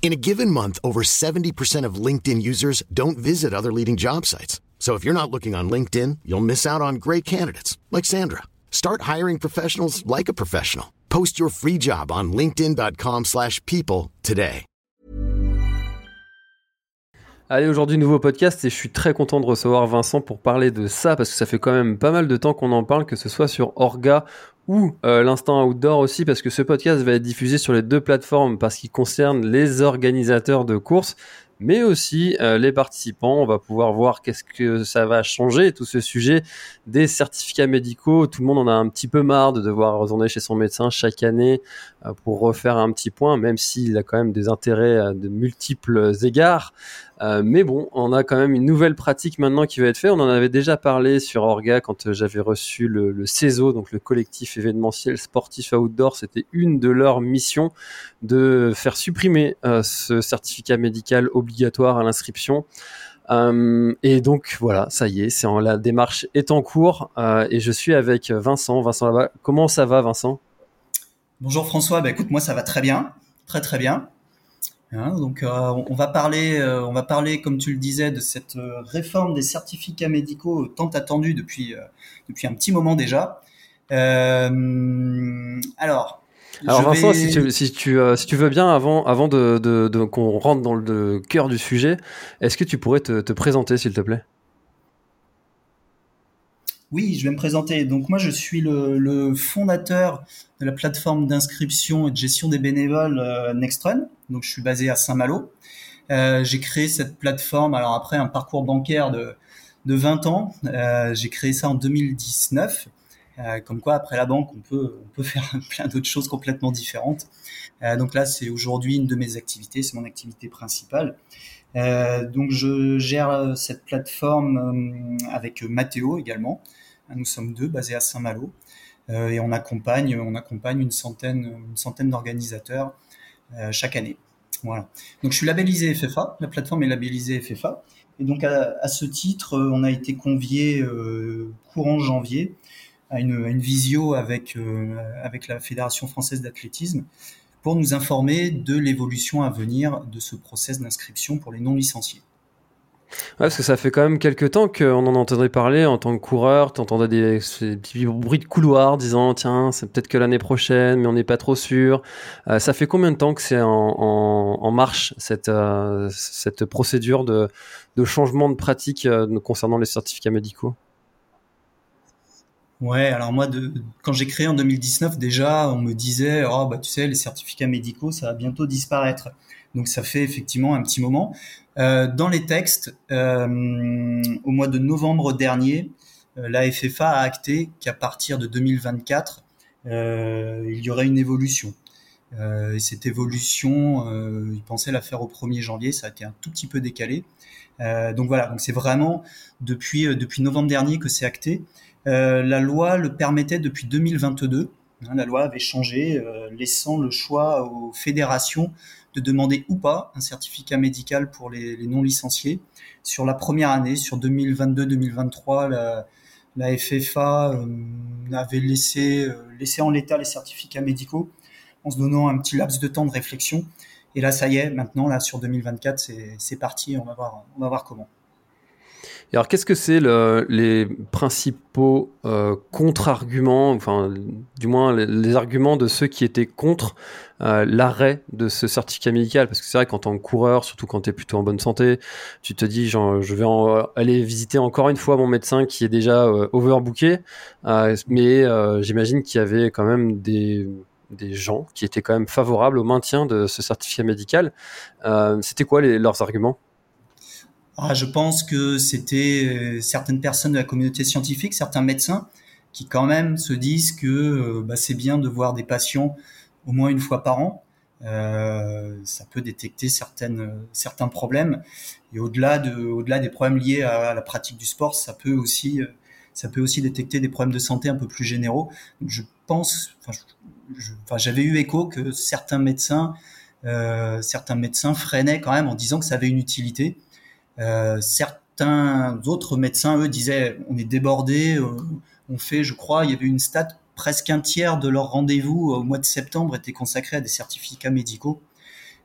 In a given month, over 70% of LinkedIn users don't visit other leading job sites. So if you're not looking on LinkedIn, you'll miss out on great candidates like Sandra. Start hiring professionals like a professional. Post your free job on linkedin.com/people today. Allez, aujourd'hui, nouveau podcast et je suis très content de recevoir Vincent pour parler de ça parce que ça fait quand même pas mal de temps qu'on en parle, que ce soit sur Orga ou euh, l'instant outdoor aussi parce que ce podcast va être diffusé sur les deux plateformes parce qu'il concerne les organisateurs de courses mais aussi euh, les participants. On va pouvoir voir qu'est-ce que ça va changer, tout ce sujet des certificats médicaux. Tout le monde en a un petit peu marre de devoir retourner chez son médecin chaque année pour refaire un petit point, même s'il a quand même des intérêts à de multiples égards. Euh, mais bon, on a quand même une nouvelle pratique maintenant qui va être faite. On en avait déjà parlé sur Orga quand j'avais reçu le, CESO, donc le collectif événementiel sportif outdoor. C'était une de leurs missions de faire supprimer euh, ce certificat médical obligatoire à l'inscription. Euh, et donc voilà, ça y est, la démarche est en cours euh, et je suis avec Vincent. Vincent là-bas, comment ça va, Vincent? Bonjour François, bah, écoute, moi ça va très bien, très très bien. Hein, donc euh, on va parler, euh, on va parler, comme tu le disais, de cette euh, réforme des certificats médicaux tant attendue depuis depuis un petit moment déjà. alors. Alors Vincent, vais... si, tu, si, tu, si tu veux bien, avant, avant de, de, de qu'on rentre dans le cœur du sujet, est-ce que tu pourrais te, te présenter, s'il te plaît? Oui, je vais me présenter. Donc moi, je suis le, le fondateur de la plateforme d'inscription et de gestion des bénévoles euh, Nextrun. Donc je suis basé à Saint-Malo. Euh, j'ai créé cette plateforme. Alors après un parcours bancaire de, de 20 ans, euh, j'ai créé ça en 2019. Euh, comme quoi, après la banque, on peut, on peut faire plein d'autres choses complètement différentes. Euh, donc là, c'est aujourd'hui une de mes activités, c'est mon activité principale. Euh, donc je gère cette plateforme avec Mathéo également. Nous sommes deux, basés à Saint-Malo, euh, et on accompagne, on accompagne une centaine, une centaine d'organisateurs euh, chaque année. Voilà. Donc je suis labellisé FFA, la plateforme est labellisée FFA, et donc à, ce titre, euh, on a été convié euh, courant janvier à une, visio avec euh, avec la Fédération française d'athlétisme pour nous informer de l'évolution à venir de ce process d'inscription pour les non licenciés. Parce que ça fait quand même quelques temps qu'on en entendait parler en tant que coureur. Tu entendais des, petits bruits de couloir disant tiens, c'est peut-être que l'année prochaine, mais on n'est pas trop sûr. Euh, ça fait combien de temps que c'est en, marche cette, euh, procédure de, de, changement de pratique euh, concernant les certificats médicaux? Ouais, alors moi, de, quand j'ai créé en 2019, déjà, on me disait, oh bah tu sais, les certificats médicaux, ça va bientôt disparaître. Donc ça fait effectivement un petit moment. Euh, dans les textes, euh, au mois de novembre dernier, euh, la FFA a acté qu'à partir de 2024, il y aurait une évolution. et cette évolution, ils pensaient la faire au 1er janvier, ça a été un tout petit peu décalé. donc voilà, donc c'est vraiment depuis depuis novembre dernier que c'est acté. La loi le permettait depuis 2022. Hein, la loi avait changé, laissant le choix aux fédérations de demander ou pas un certificat médical pour les, non licenciés. Sur la première année, sur 2022-2023, la, FFA euh, avait laissé, euh, laissé en l'état les certificats médicaux en se donnant un petit laps de temps de réflexion. Et là, ça y est, maintenant, là, sur 2024, c'est parti, on va voir, on va voir comment. Et alors, qu'est-ce que c'est le, les principaux euh, contre-arguments, enfin, du moins les, les, arguments de ceux qui étaient contre euh, l'arrêt de ce certificat médical? Parce que c'est vrai qu'en tant que coureur, surtout quand tu es plutôt en bonne santé, tu te dis, genre, je vais en, aller visiter encore une fois mon médecin qui est déjà euh, overbooké. Euh, mais euh, j'imagine qu'il y avait quand même des des gens qui étaient quand même favorables au maintien de ce certificat médical. Euh, C'était quoi les, leurs arguments? Ah, je pense que c'était euh, certaines personnes de la communauté scientifique, certains médecins, qui quand même se disent que euh, bah, c'est bien de voir des patients au moins une fois par an. ça peut détecter certaines, certains problèmes. Et au-delà de, au-delà des problèmes liés à, la pratique du sport, ça peut aussi, ça peut aussi détecter des problèmes de santé un peu plus généraux. je pense, enfin, j'avais eu écho que certains médecins, certains médecins freinaient quand même en disant que ça avait une utilité. Certains autres médecins, eux, disaient on est débordé, on fait, je crois, il y avait une stat presque un tiers de leur rendez-vous au mois de septembre était consacré à des certificats médicaux.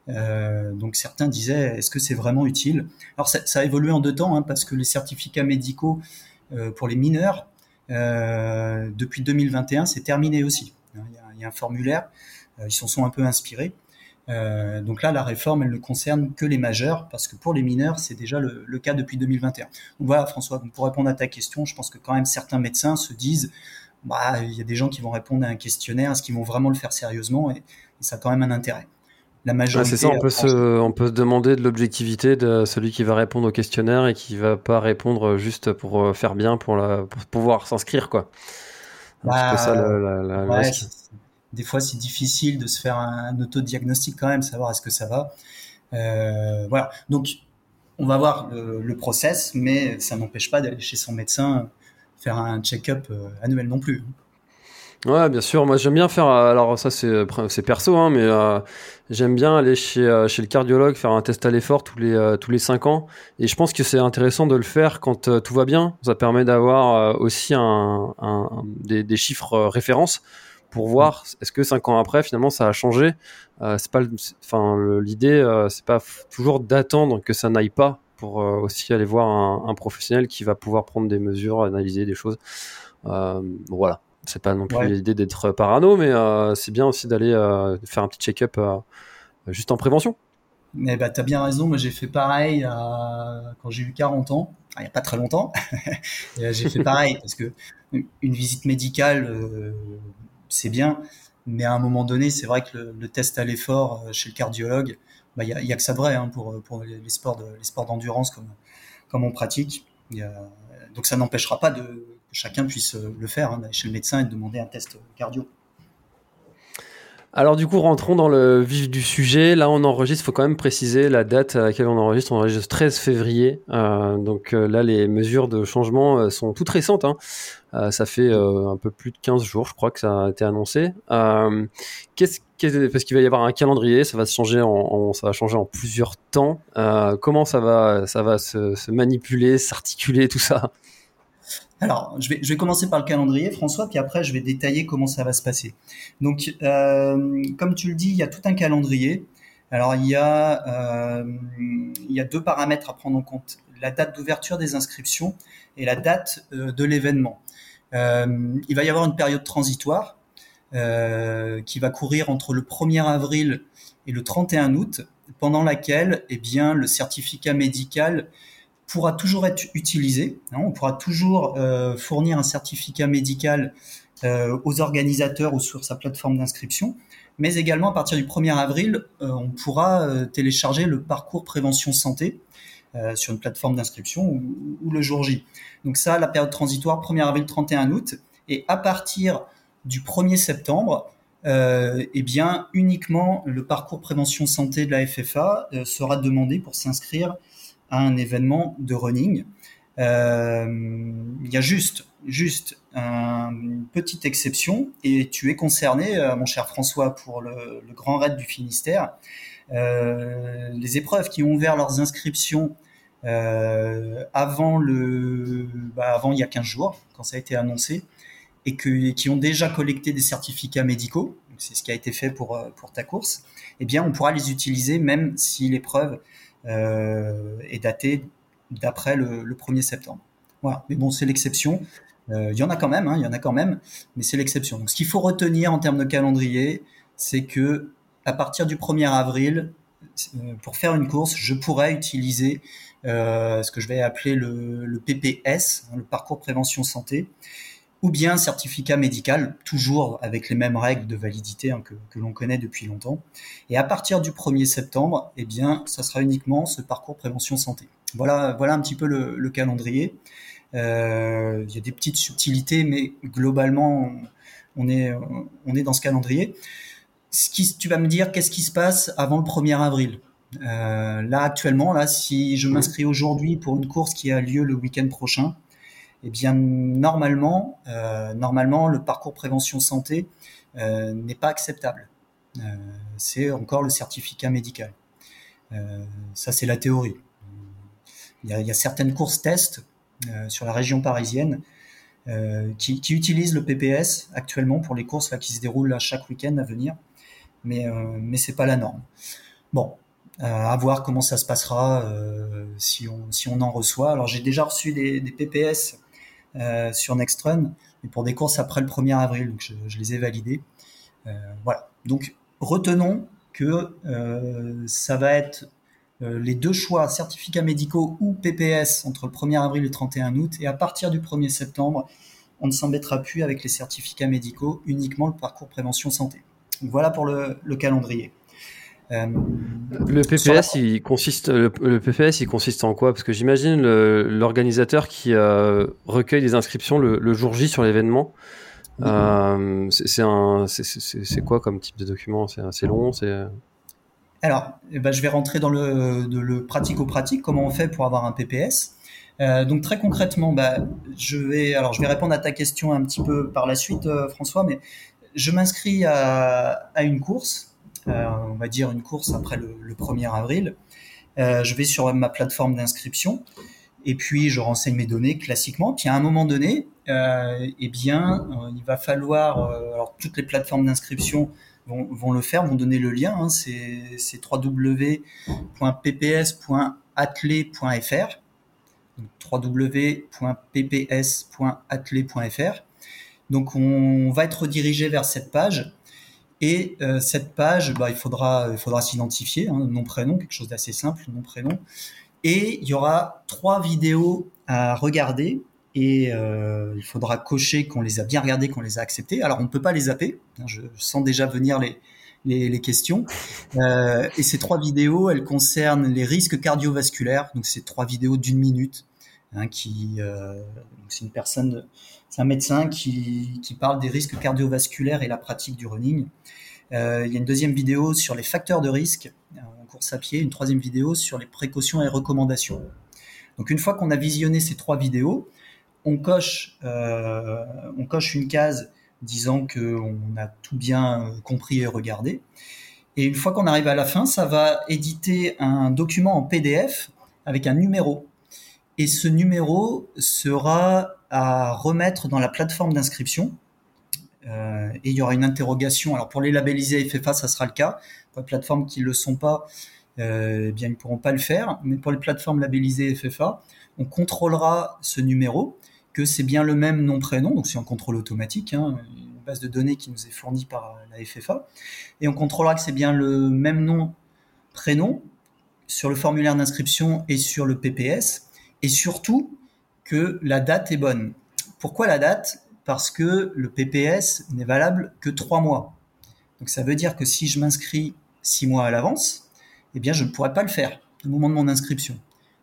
Euh, donc certains disaient, est-ce que c'est vraiment utile? Alors ça, a évolué en deux temps, hein, parce que les certificats médicaux euh, pour les mineurs, euh, depuis 2021, c'est terminé aussi. Il y, a, un formulaire, ils s'en sont un peu inspirés. Donc là, la réforme, elle ne concerne que les majeurs, parce que pour les mineurs, c'est déjà le, cas depuis 2021. Donc voilà, François, donc pour répondre à ta question, je pense que quand même certains médecins se disent, bah, il y a des gens qui vont répondre à un questionnaire, est-ce qu'ils vont vraiment le faire sérieusement et, ça a quand même un intérêt. La majorité. c'est ça, on peut, se, on peut se demander de l'objectivité de celui qui va répondre au questionnaire et qui va pas répondre juste pour euh, faire bien, pour, la, pour pouvoir s'inscrire, quoi. Bah, ça, la, des fois, c'est difficile de se faire un, autodiagnostic quand même, savoir est-ce que ça va. Euh, voilà. Donc, on va voir le, process, mais ça n'empêche pas d'aller chez son médecin faire un check-up euh, annuel non plus. Ouais, bien sûr. Moi, j'aime bien faire. Euh, alors, ça, c'est c'est perso, hein, mais euh, j'aime bien aller chez le cardiologue faire un test à l'effort tous les tous les cinq ans. Et je pense que c'est intéressant de le faire quand tout va bien. Ça permet d'avoir aussi un, un des, des, chiffres références pour voir est-ce que cinq ans après, finalement, ça a changé. c'est pas, enfin, l'idée, c'est pas toujours d'attendre que ça n'aille pas pour euh, aussi aller voir un, professionnel qui va pouvoir prendre des mesures, analyser des choses. Euh, voilà, c'est pas non plus l'idée d'être parano, mais euh, c'est bien aussi d'aller faire un petit check-up juste en prévention. Mais bah, tu as bien raison, moi j'ai fait pareil quand j'ai eu 40 ans, il n'y a pas très longtemps. j'ai fait pareil parce que une visite médicale, c'est bien, mais à un moment donné, c'est vrai que le, test à l'effort chez le cardiologue, bah, il y, a, que ça de vrai hein, pour, les, sports d'endurance comme, comme on pratique. donc ça n'empêchera pas que chacun puisse le faire, hein, chez le médecin et de demander un test cardio. Alors du coup, rentrons dans le vif du sujet. Là, on enregistre, il faut quand même préciser la date à laquelle on enregistre. On enregistre 13 février. Euh, donc euh, là, les mesures de changement euh, sont toutes récentes. Hein. ça fait un peu plus de 15 jours, je crois, que ça a été annoncé. Qu'est-ce parce qu'il va y avoir un calendrier, ça va se changer en, ça va changer en plusieurs temps. comment ça va, ça va se, se manipuler, s'articuler, tout ça? Alors, je vais, commencer par le calendrier, François, puis après, je vais détailler comment ça va se passer. Donc, euh, comme tu le dis, il y a tout un calendrier. Alors, il y, a, euh, il y a deux paramètres à prendre en compte. La date d'ouverture des inscriptions et la date euh, de l'événement. il va y avoir une période transitoire qui va courir entre le 1er avril et le 31 août, pendant laquelle eh bien, le certificat médical pourra toujours être utilisé. Hein, on pourra toujours euh, fournir un certificat médical euh, aux organisateurs ou sur sa plateforme d'inscription. Mais également, à partir du 1er avril, euh, on pourra télécharger le parcours prévention santé sur une plateforme d'inscription ou, le jour J. Donc ça, la période transitoire, 1er avril, 31 août. Et à partir du 1er septembre, eh bien, uniquement le parcours prévention santé de la FFA sera demandé pour s'inscrire un événement de running. Euh, il y a juste, juste une petite exception, et tu es concerné, euh, mon cher François, pour le, Grand Raid du Finistère. Euh, les épreuves qui ont ouvert leurs inscriptions avant le, bah, avant il y a 15 jours, quand ça a été annoncé, et que, qui ont déjà collecté des certificats médicaux, c'est ce qui a été fait pour, pour ta course, eh bien, on pourra les utiliser même si l'épreuve est daté d'après le, 1er septembre. Voilà. Mais bon, c'est l'exception. Euh, il y en a quand même, hein, il y en a quand même, mais c'est l'exception. Donc, ce qu'il faut retenir en termes de calendrier, c'est que à partir du 1er avril, euh, pour faire une course, je pourrais utiliser ce que je vais appeler le, PPS, hein, le parcours prévention santé, ou bien certificat médical, toujours avec les mêmes règles de validité hein, que, l'on connaît depuis longtemps. Et à partir du 1er septembre, eh bien, ça sera uniquement ce parcours prévention santé. Voilà, voilà un petit peu le, calendrier. Euh, il y a des petites subtilités, mais globalement, on est, on est dans ce calendrier. ce qui, tu vas me dire, qu'est-ce qui se passe avant le 1er avril? Euh, Là, actuellement, là, si je m'inscris aujourd'hui pour une course qui a lieu le week-end prochain, eh bien, normalement, euh, normalement, le parcours prévention santé euh, n'est pas acceptable. Euh, c'est encore le certificat médical. Ça, c'est la théorie. Il y, a, certaines courses tests sur la région parisienne qui, utilisent le PPS actuellement pour les courses qui se déroulent chaque week-end à venir, mais, mais c'est pas la norme. Bon, à voir comment ça se passera si, on, en reçoit. Alors j'ai déjà reçu des PPS euh, sur Nextrun, mais pour des courses après le 1er avril, donc je, les ai validés. Euh, voilà. Donc retenons que euh, ça va être les deux choix, certificats médicaux ou PPS, entre le 1er avril et le 31 août. Et à partir du 1er septembre, on ne s'embêtera plus avec les certificats médicaux, uniquement le parcours prévention santé. Voilà pour le calendrier. Euh, le PPS, il consiste, le, le, PPS, il consiste en quoi? Parce que j'imagine l'organisateur qui euh, recueille des inscriptions le, le jour J sur l'événement. Euh, c'est quoi comme type de document? C'est assez long alors, eh ben, je vais rentrer dans le, de le pratico-pratique, comment on fait pour avoir un PPS. Euh, donc très concrètement, bah, je vais, alors je vais répondre à ta question un petit peu par la suite, François, mais je m'inscris à, à, une course, on va dire une course après le, le 1er avril. Euh, je vais sur ma plateforme d'inscription et puis je renseigne mes données classiquement. Puis à un moment donné, euh, eh bien, il va falloir, alors toutes les plateformes d'inscription vont, le faire, vont donner le lien. Hein, c'est www.pps.athlé.fr Donc on va être redirigé vers cette page et euh, cette page, bah, il faudra, s'identifier, hein, nom prénom, quelque chose d'assez simple, nom prénom. Et il y aura trois vidéos à regarder et euh, il faudra cocher qu'on les a bien regardées, qu'on les a acceptées. Alors on ne peut pas les zapper, hein, je sens déjà venir les questions. Euh, et ces trois vidéos, elles concernent les risques cardiovasculaires, donc c'est trois vidéos d'une minute, hein, euh, c'est une personne, c'est un médecin qui, parle des risques cardiovasculaires et la pratique du running. Euh, il y a une deuxième vidéo sur les facteurs de risque en course à pied, une troisième vidéo sur les précautions et recommandations. Donc une fois qu'on a visionné ces trois vidéos, on coche, euh, on coche une case disant qu'on a tout bien compris et regardé. Et une fois qu'on arrive à la fin, ça va éditer un document en PDF avec un numéro. Et ce numéro sera à remettre dans la plateforme d'inscription. Euh, et il y aura une interrogation. Alors pour les labellisés FFA, ça sera le cas. Pour les plateformes qui ne le sont pas, euh, eh bien ils ne pourront pas le faire. Mais pour les plateformes labellisées FFA, on contrôlera ce numéro que c'est bien le même nom-prénom, donc c'est un contrôle automatique, hein, une base de données qui nous est fournie par la FFA, et on contrôlera que c'est bien le même nom-prénom sur le formulaire d'inscription et sur le PPS, et surtout que la date est bonne. Pourquoi la date? Parce que le PPS n'est valable que trois mois. Donc ça veut dire que si je m'inscris six mois à l'avance, eh bien je ne pourrai pas le faire au moment de mon inscription.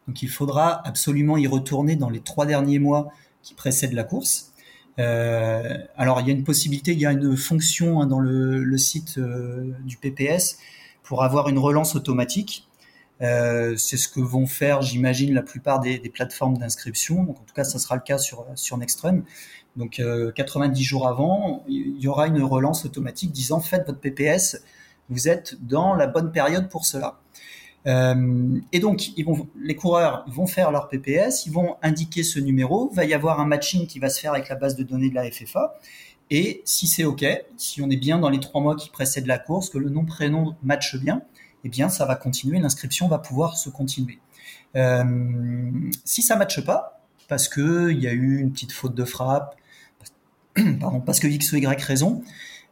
Donc il faudra absolument y retourner dans les trois derniers mois qui précède la course. Euh, alors il y a une possibilité, il y a une fonction hein, dans le, le site euh, du PPS pour avoir une relance automatique. Euh, c'est ce que vont faire, j'imagine, la plupart des, plateformes d'inscription. Donc en tout cas, ça sera le cas sur sur Nextrem. Donc 90 jours avant, il y aura une relance automatique disant faites votre PPS, vous êtes dans la bonne période pour cela. Euh, et donc, les coureurs vont faire leur PPS, ils vont indiquer ce numéro, va y avoir un matching qui va se faire avec la base de données de la FFA. Et si c'est OK, si on est bien dans les trois mois qui précèdent la course, que le nom-prénom matche bien, eh bien, ça va continuer, l'inscription va pouvoir se continuer. Euh, si ça matche pas, parce que il y a eu une petite faute de frappe, pardon, parce que X ou Y raison,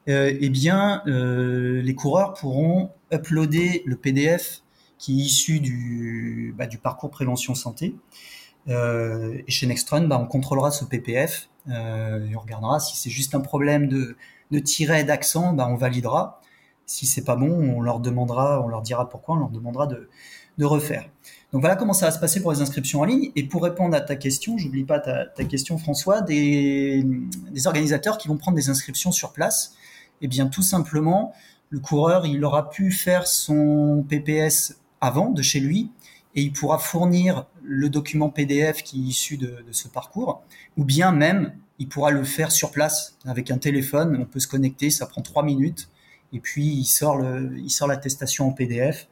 euh, eh bien, euh, les coureurs pourront uploader le PDF qui est issu du, bah, parcours prévention santé. Et chez Nextron, bah, on contrôlera ce PPF on regardera si c'est juste un problème de, de tiret d'accent, bah, on validera. Si c'est pas bon, on leur demandera, on leur dira pourquoi, on leur demandera de, refaire. Donc voilà comment ça va se passer pour les inscriptions en ligne. Et pour répondre à ta question, j'oublie pas ta, question François, des, organisateurs qui vont prendre des inscriptions sur place, eh bien tout simplement, le coureur, il aura pu faire son PPS avant de chez lui et il pourra fournir le document PDF qui est issu de, ce parcours, ou bien même il pourra le faire sur place avec un téléphone. On peut se connecter, ça prend trois minutes, et puis il sort le, il sort l'attestation en PDF.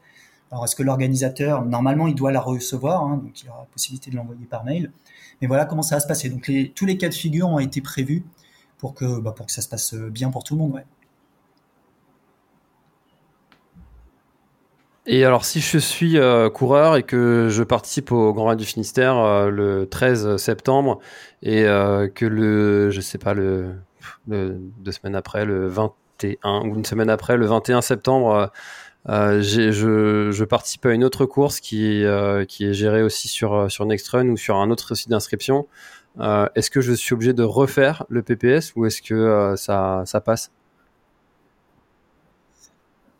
Alors est-ce que l'organisateur, normalement, il doit la recevoir, hein, donc il aura la possibilité de l'envoyer par mail. Mais voilà comment ça va se passer. Donc les, tous les cas de figure ont été prévus pour que, bah, pour que ça se passe bien pour tout le monde. Et alors, si je suis euh, coureur et que je participe au Grand Raid du Finistère euh, le 13 septembre et euh, que le, je sais pas, le, le, deux semaines après, le 21 ou une semaine après, le 21 septembre, je, je, participe à une autre course qui, qui est gérée aussi sur, sur Nextrun ou sur un autre site d'inscription. est-ce que je suis obligé de refaire le PPS ou est-ce que ça, ça passe?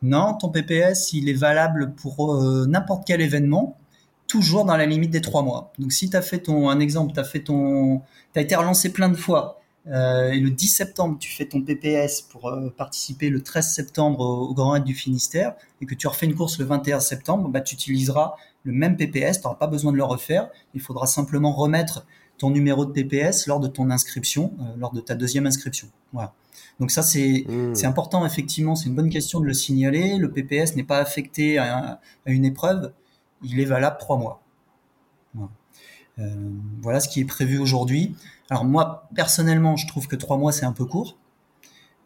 Non, ton PPS, il est valable pour euh, n'importe quel événement, toujours dans la limite des trois mois. Donc si tu as fait ton, un exemple, tu fait ton, as été relancé plein de fois, euh, et le 10 septembre, tu fais ton PPS pour euh, participer le 13 septembre au, Grand Raid du Finistère, et que tu refais une course le 21 septembre, bah, tu utiliseras le même PPS, tu n'auras pas besoin de le refaire, il faudra simplement remettre ton numéro de PPS lors de ton inscription, lors de ta deuxième inscription. Voilà. Donc ça, hmm. c'est important, effectivement, c'est une bonne question de le signaler. Le PPS n'est pas affecté à, une épreuve, il est valable trois mois. Euh, voilà. ce qui est prévu aujourd'hui. Alors moi, personnellement, je trouve que trois mois, c'est un peu court.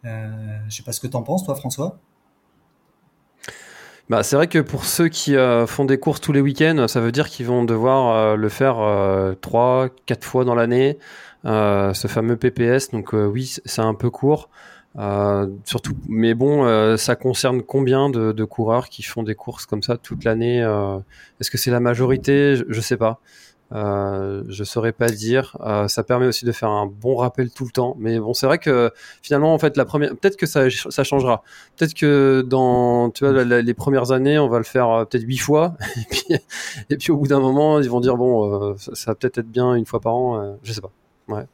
Euh, je sais pas ce que tu en penses, toi, François. Bah, c'est vrai que pour ceux qui euh, font des courses tous les week-ends, ça veut dire qu'ils vont devoir le faire trois, quatre fois dans l'année. Ce fameux PPS. Donc oui, c'est un peu court. Surtout, mais bon, ça concerne combien de, de, coureurs qui font des courses comme ça toute l'année Est-ce que c'est la majorité? Je, je, sais pas. Euh, je saurais pas dire. Euh, ça permet aussi de faire un bon rappel tout le temps. Mais bon, c'est vrai que finalement, en fait, la première, peut-être que ça, ça changera. Peut-être que dans, tu vois, les premières années, on va le faire peut-être huit fois. Et puis, et puis au bout d'un moment, ils vont dire bon, ça, ça, va peut-être être bien une fois par an. je sais pas. Ouais.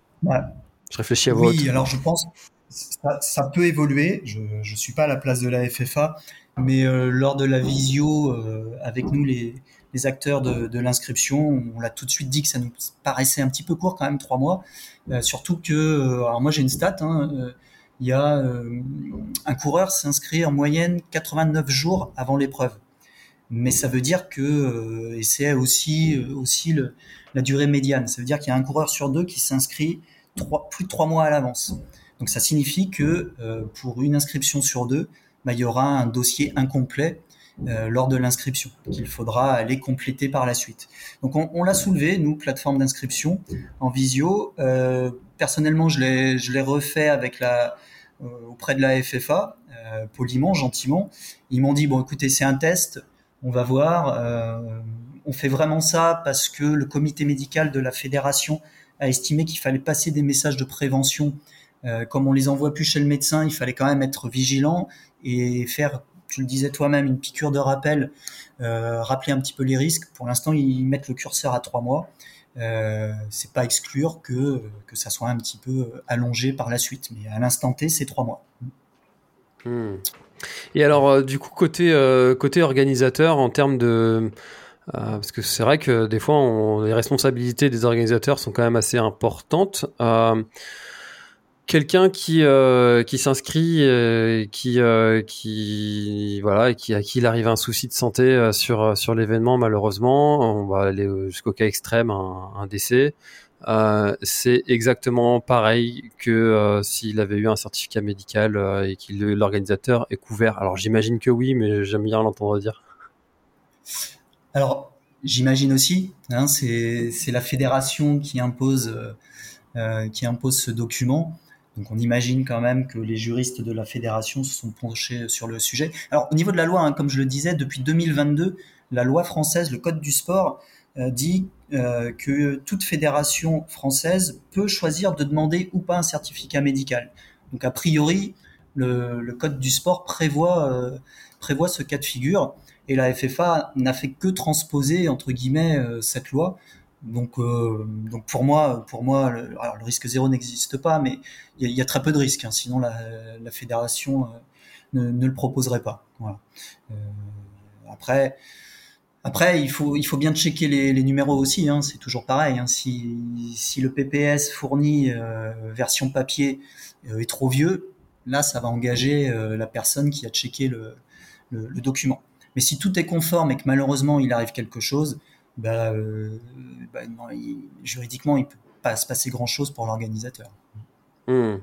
Je réfléchis à vous. Oui, alors je pense ça, ça peut évoluer. Je ne suis pas à la place de la FFA, mais euh, lors de la visio euh, avec nous les, les acteurs de, l'inscription, on l'a tout de suite dit que ça nous paraissait un petit peu court quand même trois mois. Euh, surtout que, alors moi j'ai une stat. Hein, il y a un coureur s'inscrit en moyenne 89 jours avant l'épreuve mais ça veut dire que et c'est aussi aussi la durée médiane. Ça veut dire qu'il y a un coureur sur deux qui s'inscrit plus de trois mois à l'avance. Donc ça signifie que euh, pour une inscription sur deux, bah, il y aura un dossier incomplet euh, lors de l'inscription qu'il faudra aller compléter par la suite. Donc on, on l'a soulevé, nous, plateforme d'inscription en visio. Euh, personnellement, je l'ai, je l'ai refait avec la, euh, auprès de la FFA, euh, poliment, gentiment. Ils m'ont dit, bon écoutez, c'est un test, on va voir on fait vraiment ça parce que le comité médical de la fédération a estimé qu'il fallait passer des messages de prévention. Euh, comme on les envoie plus chez le médecin, il fallait quand même être vigilant et faire, tu le disais toi-même, une piqûre de rappel, euh, rappeler un petit peu les risques. Pour l'instant, ils mettent le curseur à trois mois. Euh, c'est pas exclure que que ça soit un petit peu allongé par la suite, mais à l'instant T, c'est trois mois. Hmm. Et alors, euh, du coup, côté côté organisateur, en termes de euh, parce que c'est vrai que des fois, les responsabilités des organisateurs sont quand même assez importantes. Quelqu'un qui euh, s'inscrit euh, qui euh, qui à qui il arrive un souci de santé sur l'événement malheureusement. On va aller jusqu'au cas extrême un, décès. C'est exactement pareil que s'il avait eu un certificat médical et que l'organisateur est couvert. Alors j'imagine que oui mais j'aime bien l'entendre dire. Alors, j'imagine aussi, hein, c'est la fédération qui impose, qui impose ce document. Donc on imagine quand même que les juristes de la fédération se sont penchés sur le sujet. Alors au niveau de la loi, hein, comme je le disais, depuis 2022, la loi française, le Code du sport, euh, dit que toute fédération française peut choisir de demander ou pas un certificat médical. Donc a priori, le, Code du sport prévoit, prévoit ce cas de figure et la FFA n'a fait que transposer entre guillemets euh, cette loi. Donc, euh, donc pour moi, pour moi, le, risque zéro n'existe pas, mais il y, a très peu de risques. Hein, sinon, la, fédération ne, le proposerait pas. Voilà. après, après, il faut, il faut bien checker les, numéros aussi. Hein, c'est toujours pareil. Hein. Si, si le PPS fourni version papier est trop vieux, là, ça va engager la personne qui a checké le document. Mais si tout est conforme et que malheureusement il arrive quelque chose, bah, euh, bah juridiquement il peut pas se passer grand chose pour l'organisateur. Hmm.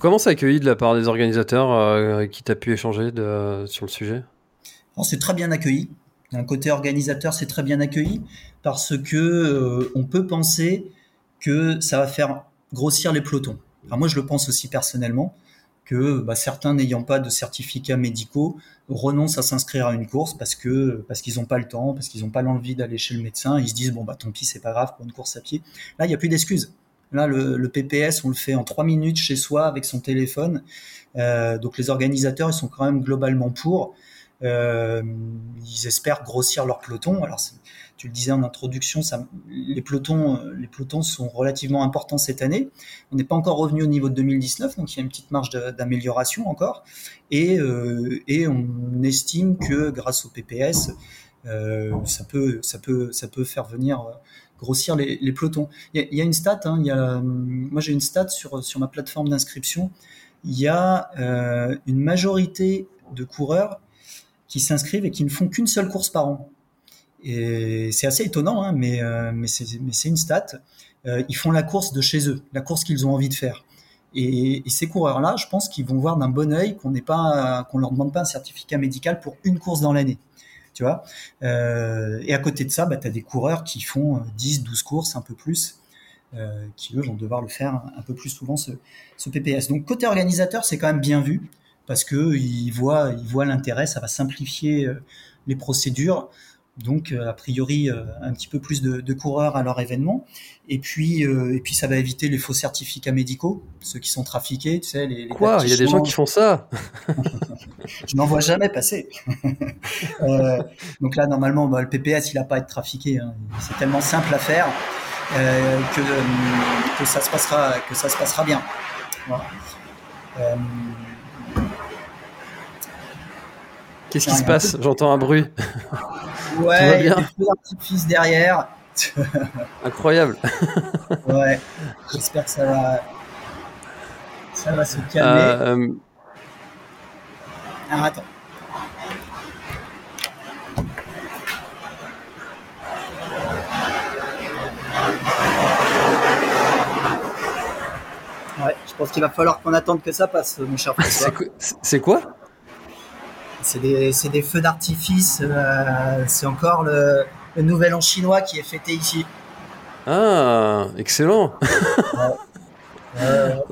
Comment ça accueilli de la part des organisateurs euh, qui t'a pu échanger de, sur le sujet? C'est très bien accueilli. D'un côté organisateur, c'est très bien accueilli parce que euh, on peut penser que ça va faire grossir les pelotons. Moi, je le pense aussi personnellement que bah, certains n'ayant pas de certificats médicaux renoncent à s'inscrire à une course parce que parce qu'ils n'ont pas le temps, parce qu'ils n'ont pas l'envie d'aller chez le médecin. Ils se disent bon bah tant pis, c'est pas grave pour une course à pied. Là, il n'y a plus d'excuses. Là, le, PPS, on le fait en trois minutes chez soi avec son téléphone. Euh, donc les organisateurs, ils sont quand même globalement pour. Euh, ils espèrent grossir leur peloton. Alors tu le disais en introduction, ça, les, pelotons, euh, les pelotons sont relativement importants cette année. On n'est pas encore revenu au niveau de 2019, donc il y a une petite marge d'amélioration encore. Et, euh, et, on estime que grâce au PPS, ça, peut, faire venir grossir les, les pelotons. Il y, a, une stat, hein, moi j'ai une stat sur ma plateforme d'inscription. Il y a une majorité de coureurs qui s'inscrivent et qui ne font qu'une seule course par an. Et c'est assez étonnant, hein, mais, euh, mais c'est une stat. Euh, ils font la course de chez eux, la course qu'ils ont envie de faire. Et, ces coureurs-là, je pense qu'ils vont voir d'un bon œil qu'on n'est pas, qu'on leur demande pas un certificat médical pour une course dans l'année. Tu vois? Euh, et à côté de ça, bah, tu as des coureurs qui font 10, 12 courses, un peu plus, qui eux vont devoir le faire un peu plus souvent ce PPS. Donc côté organisateur, c'est quand même bien vu parce que ils voient, ils voient l'intérêt, ça va simplifier euh, les procédures donc euh, a priori euh, un petit peu plus de, coureurs à leur événement. Et puis, euh, et puis ça va éviter les faux certificats médicaux, ceux qui sont trafiqués, tu sais. Les, Quoi? Il y a des gens qui font ça? Je n'en vois jamais passer. donc là, normalement, bah, le PPS, il n'a pas à être trafiqué. Hein. C'est tellement simple à faire que, que ça se passera, que ça se passera bien. Qu'est-ce qui se passe J'entends un bruit. Ouais, il y a des feux d'artifice derrière. Incroyable. ouais, j'espère que ça va, ça va se calmer. Euh... Attends. Ouais, je pense qu'il va falloir qu'on attende que ça passe, mon cher François. C'est quoi c'est des, des, feux d'artifice. Euh, c'est encore le, le, nouvel an chinois qui est fêté ici. Ah, excellent.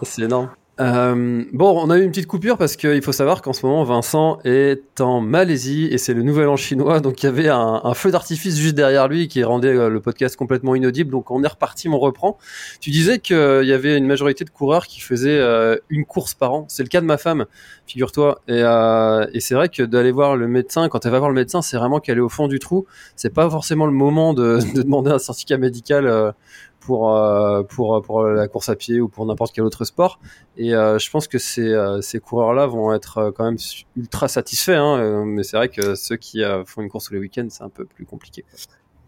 c'est énorme. Euh, bon, on a eu une petite coupure parce qu'il faut savoir qu'en ce moment, Vincent est en Malaisie et c'est le nouvel an chinois. Donc, il y avait un, feu d'artifice juste derrière lui qui rendait euh, le podcast complètement inaudible. Donc, on est reparti, on reprend. Tu disais qu'il y avait une majorité de coureurs qui faisaient euh, une course par an. C'est le cas de ma femme, figure-toi. Et, euh, et c'est vrai que d'aller voir le médecin, quand elle va voir le médecin, c'est vraiment qu'elle est au fond du trou. C'est pas forcément le moment de, de demander un certificat médical euh, pour euh, pour pour la course à pied ou pour n'importe quel autre sport. Et euh, je pense que ces euh, ces coureurs-là vont être quand même ultra satisfaits. Hein, mais c'est vrai que ceux qui font une course tous les week-ends, c'est un peu plus compliqué.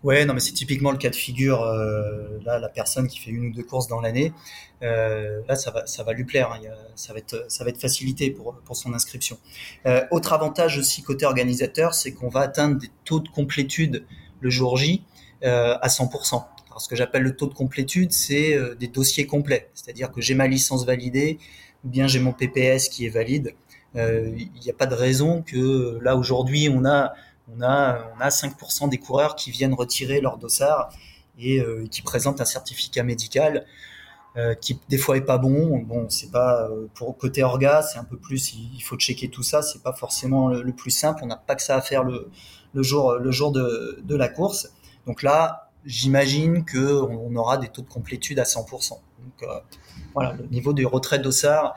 Ouais, non, mais c'est typiquement le cas de figure. là, la personne qui fait une ou deux courses dans l'année, là, ça va, ça va lui plaire. Hein, ça va être, ça va être facilité pour pour son inscription. autre avantage aussi côté organisateur, c'est qu'on va atteindre des taux de complétude le jour J à 100% ce que j'appelle le taux de complétude, c'est euh, des dossiers complets. C'est-à-dire que j'ai ma licence validée ou bien j'ai mon PPS qui est valide. Euh, il n'y a pas de raison que là aujourd'hui on a on a on a 5% des coureurs qui viennent retirer leur dossard et euh, qui présentent un certificat médical qui des fois est pas bon. Bon, c'est pas pour côté orga, c'est un peu plus. Il faut checker tout ça. C'est pas forcément le, plus simple. On n'a pas que ça à faire le, le jour le jour de, de la course. Donc là, j'imagine qu'on aura des taux de complétude à 100%. Donc euh, voilà, le niveau du retrait d'ossard,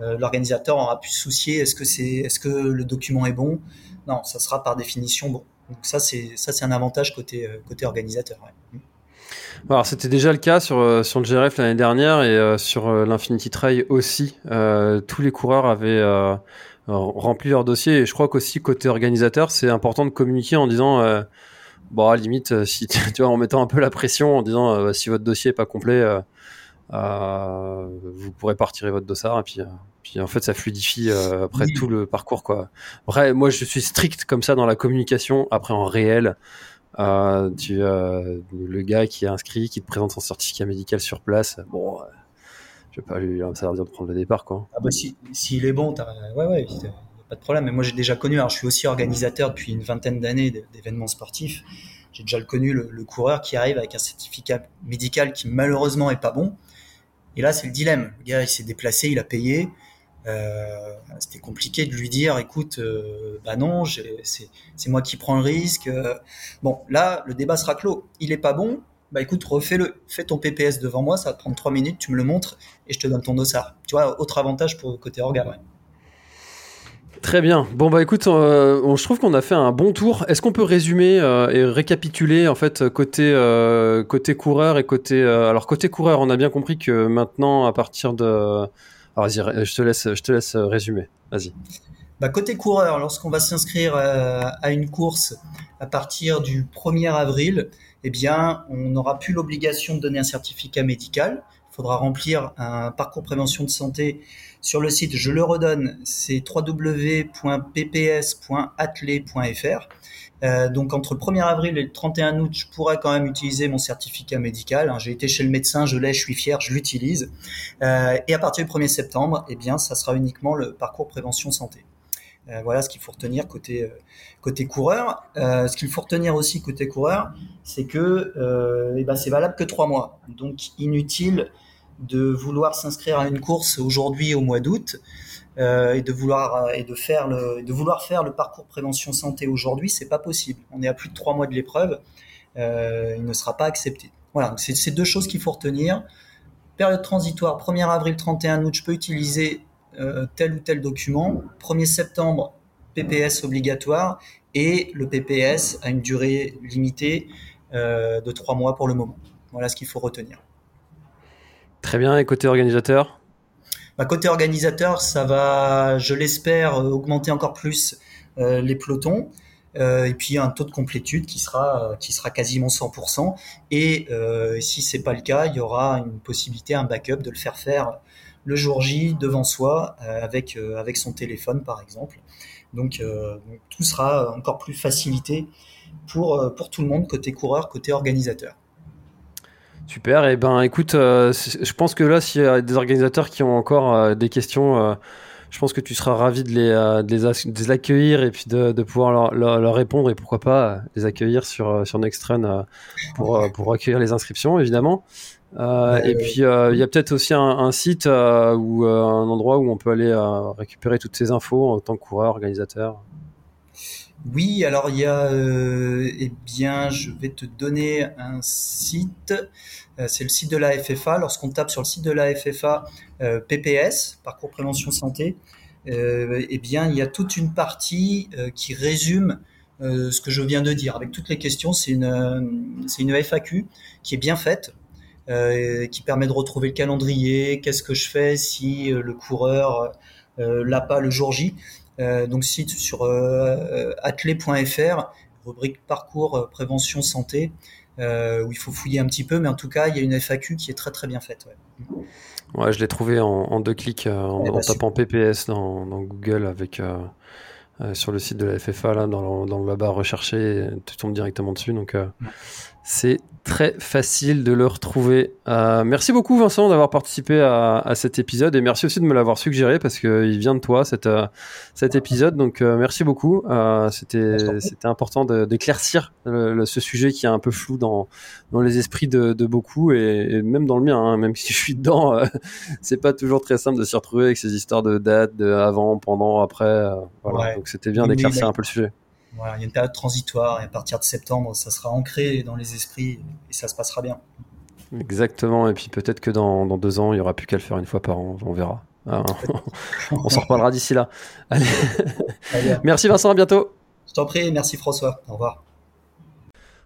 euh, l'organisateur aura pu se soucier est-ce que c'est est-ce que le document est bon? Non, ça sera par définition bon. Donc ça c'est ça c'est un avantage côté euh, côté organisateur. Alors c'était déjà le cas sur sur le GRF l'année dernière et sur l'Infinity Trail aussi. tous les coureurs avaient remplir leur dossier. Et je crois qu'aussi côté organisateur, c'est important de communiquer en disant, bon, à limite, si tu vois, en mettant un peu la pression, en disant, si votre dossier est pas complet, vous pourrez pas retirer votre dossard. Et puis, puis en fait, ça fluidifie après tout le parcours, quoi. Après, moi, je suis strict comme ça dans la communication. Après, en réel. Euh, tu euh, le gars qui est inscrit, qui te présente son certificat médical sur place. Bon, euh, je vais pas lui dire de prendre le départ, quoi. Ah bah si, s'il est bon, ouais, ouais, pas de problème. Mais moi, j'ai déjà connu. Alors, je suis aussi organisateur depuis une vingtaine d'années d'événements sportifs. J'ai déjà connu le, coureur qui arrive avec un certificat médical qui malheureusement est pas bon. Et là, c'est le dilemme. Le gars, il s'est déplacé, il a payé. Euh, c'était compliqué de lui dire, écoute, euh, bah non, c'est moi qui prends le risque. Bon, là, le débat sera clos. Il est pas bon, bah écoute, refais-le. Fais ton PPS devant moi, ça va te prendre trois minutes, tu me le montres et je te donne ton dossard. Tu vois, autre avantage pour le côté orga. Ouais. Très bien. Bon bah écoute, euh, je trouve qu'on a fait un bon tour. Est-ce qu'on peut résumer et récapituler en fait côté côté coureur et côté alors côté coureur, on a bien compris que maintenant à partir de alors, vas-y, je te laisse, je te laisse euh, résumer. Vas-y. Bah, côté coureur, lorsqu'on va s'inscrire euh, à une course à partir du 1er avril, eh bien, on n'aura plus l'obligation de donner un certificat médical. Il faudra remplir un parcours prévention de santé sur le site. Je le redonne, c'est www.pps.atlé.fr. Euh, donc entre le 1er avril et le 31 août, je pourrais quand même utiliser mon certificat médical. Hein. J'ai été chez le médecin, je l'ai, je suis fier, je l'utilise. Euh, et à partir du 1er septembre, eh bien, ça sera uniquement le parcours prévention santé. Euh, voilà ce qu'il faut retenir côté côté coureur. ce qu'il faut retenir aussi côté coureur, c'est que eh ben, c'est valable que trois mois. Donc inutile de vouloir s'inscrire à une course aujourd'hui au mois d'août euh, et de vouloir euh, de faire le de vouloir faire le parcours prévention santé aujourd'hui, c'est pas possible. On est à plus de trois mois de l'épreuve, euh, il ne sera pas accepté. Voilà, c'est ces deux choses qu'il faut retenir. Période transitoire, 1er avril, 31 août, je peux utiliser tel ou tel document. 1er septembre, PPS obligatoire et le PPS a une durée limitée de trois mois pour le moment. Voilà ce qu'il faut retenir. Très bien, et côté organisateur? Bah, côté organisateur, ça va, je l'espère, euh, augmenter encore plus euh, les pelotons. Euh, et puis un taux de complétude qui sera quasiment 100%. Et euh, si c'est pas le cas, il y aura une possibilité, un backup de le faire faire le jour J devant soi avec son téléphone par exemple. Donc, tout sera encore plus facilité pour tout le monde côté coureur, côté organisateur. Super, et eh ben écoute, euh, je pense que là, s'il y a des organisateurs qui ont encore euh, des questions, euh, je pense que tu seras ravi de les, accueillir et puis de, pouvoir leur, répondre et pourquoi pas les accueillir sur, sur pour, pour accueillir les inscriptions, évidemment. et puis il y a peut-être aussi un, un site ou un endroit où on peut aller récupérer toutes ces infos en tant que coureur, organisateur. Oui, alors il y a, euh, eh bien, je vais te donner un site. Euh, c'est le site de la FFA. Lorsqu'on tape sur le site de la FFA euh, PPS, Parcours Prévention Santé, eh bien, il y a toute une partie qui résume ce que je viens de dire avec toutes les questions. C'est une, c'est une FAQ qui est bien faite. qui permet de retrouver le calendrier, qu'est-ce que je fais si le coureur l'a pas le jour J. Euh, donc site sur euh, athlé.fr, rubrique parcours euh, prévention santé, où il faut fouiller un petit peu, mais en tout cas, il y a une FAQ qui est très très bien faite. Ouais. je l'ai trouvé en, deux clics en, bah, tapant PPS dans, Google avec sur le site de la FFA là dans, dans la barre rechercher, tu tombes directement dessus. Donc c'est très facile de le retrouver. Euh, merci beaucoup Vincent d'avoir participé à, à, cet épisode et merci aussi de me l'avoir suggéré parce qu'il vient de toi cet, euh, cet épisode. Donc euh, merci beaucoup. Euh, c'était important d'éclaircir ce sujet qui est un peu flou dans dans les esprits de, de beaucoup et, et, même dans le mien. Hein, même si je suis dedans, c'est pas toujours très simple de s'y retrouver avec ces histoires de date, de avant, pendant, après. voilà. Donc c'était bien d'éclaircir un peu le sujet il y a une période transitoire et à partir de septembre, ça sera ancré dans les esprits et ça se passera bien. Exactement, et puis peut-être que dans, deux ans, il n'y aura plus qu'à le faire une fois par an, on verra. Ah, on s'en reparlera d'ici là. Allez. merci Vincent, à bientôt. Je t'en prie, merci François, au revoir.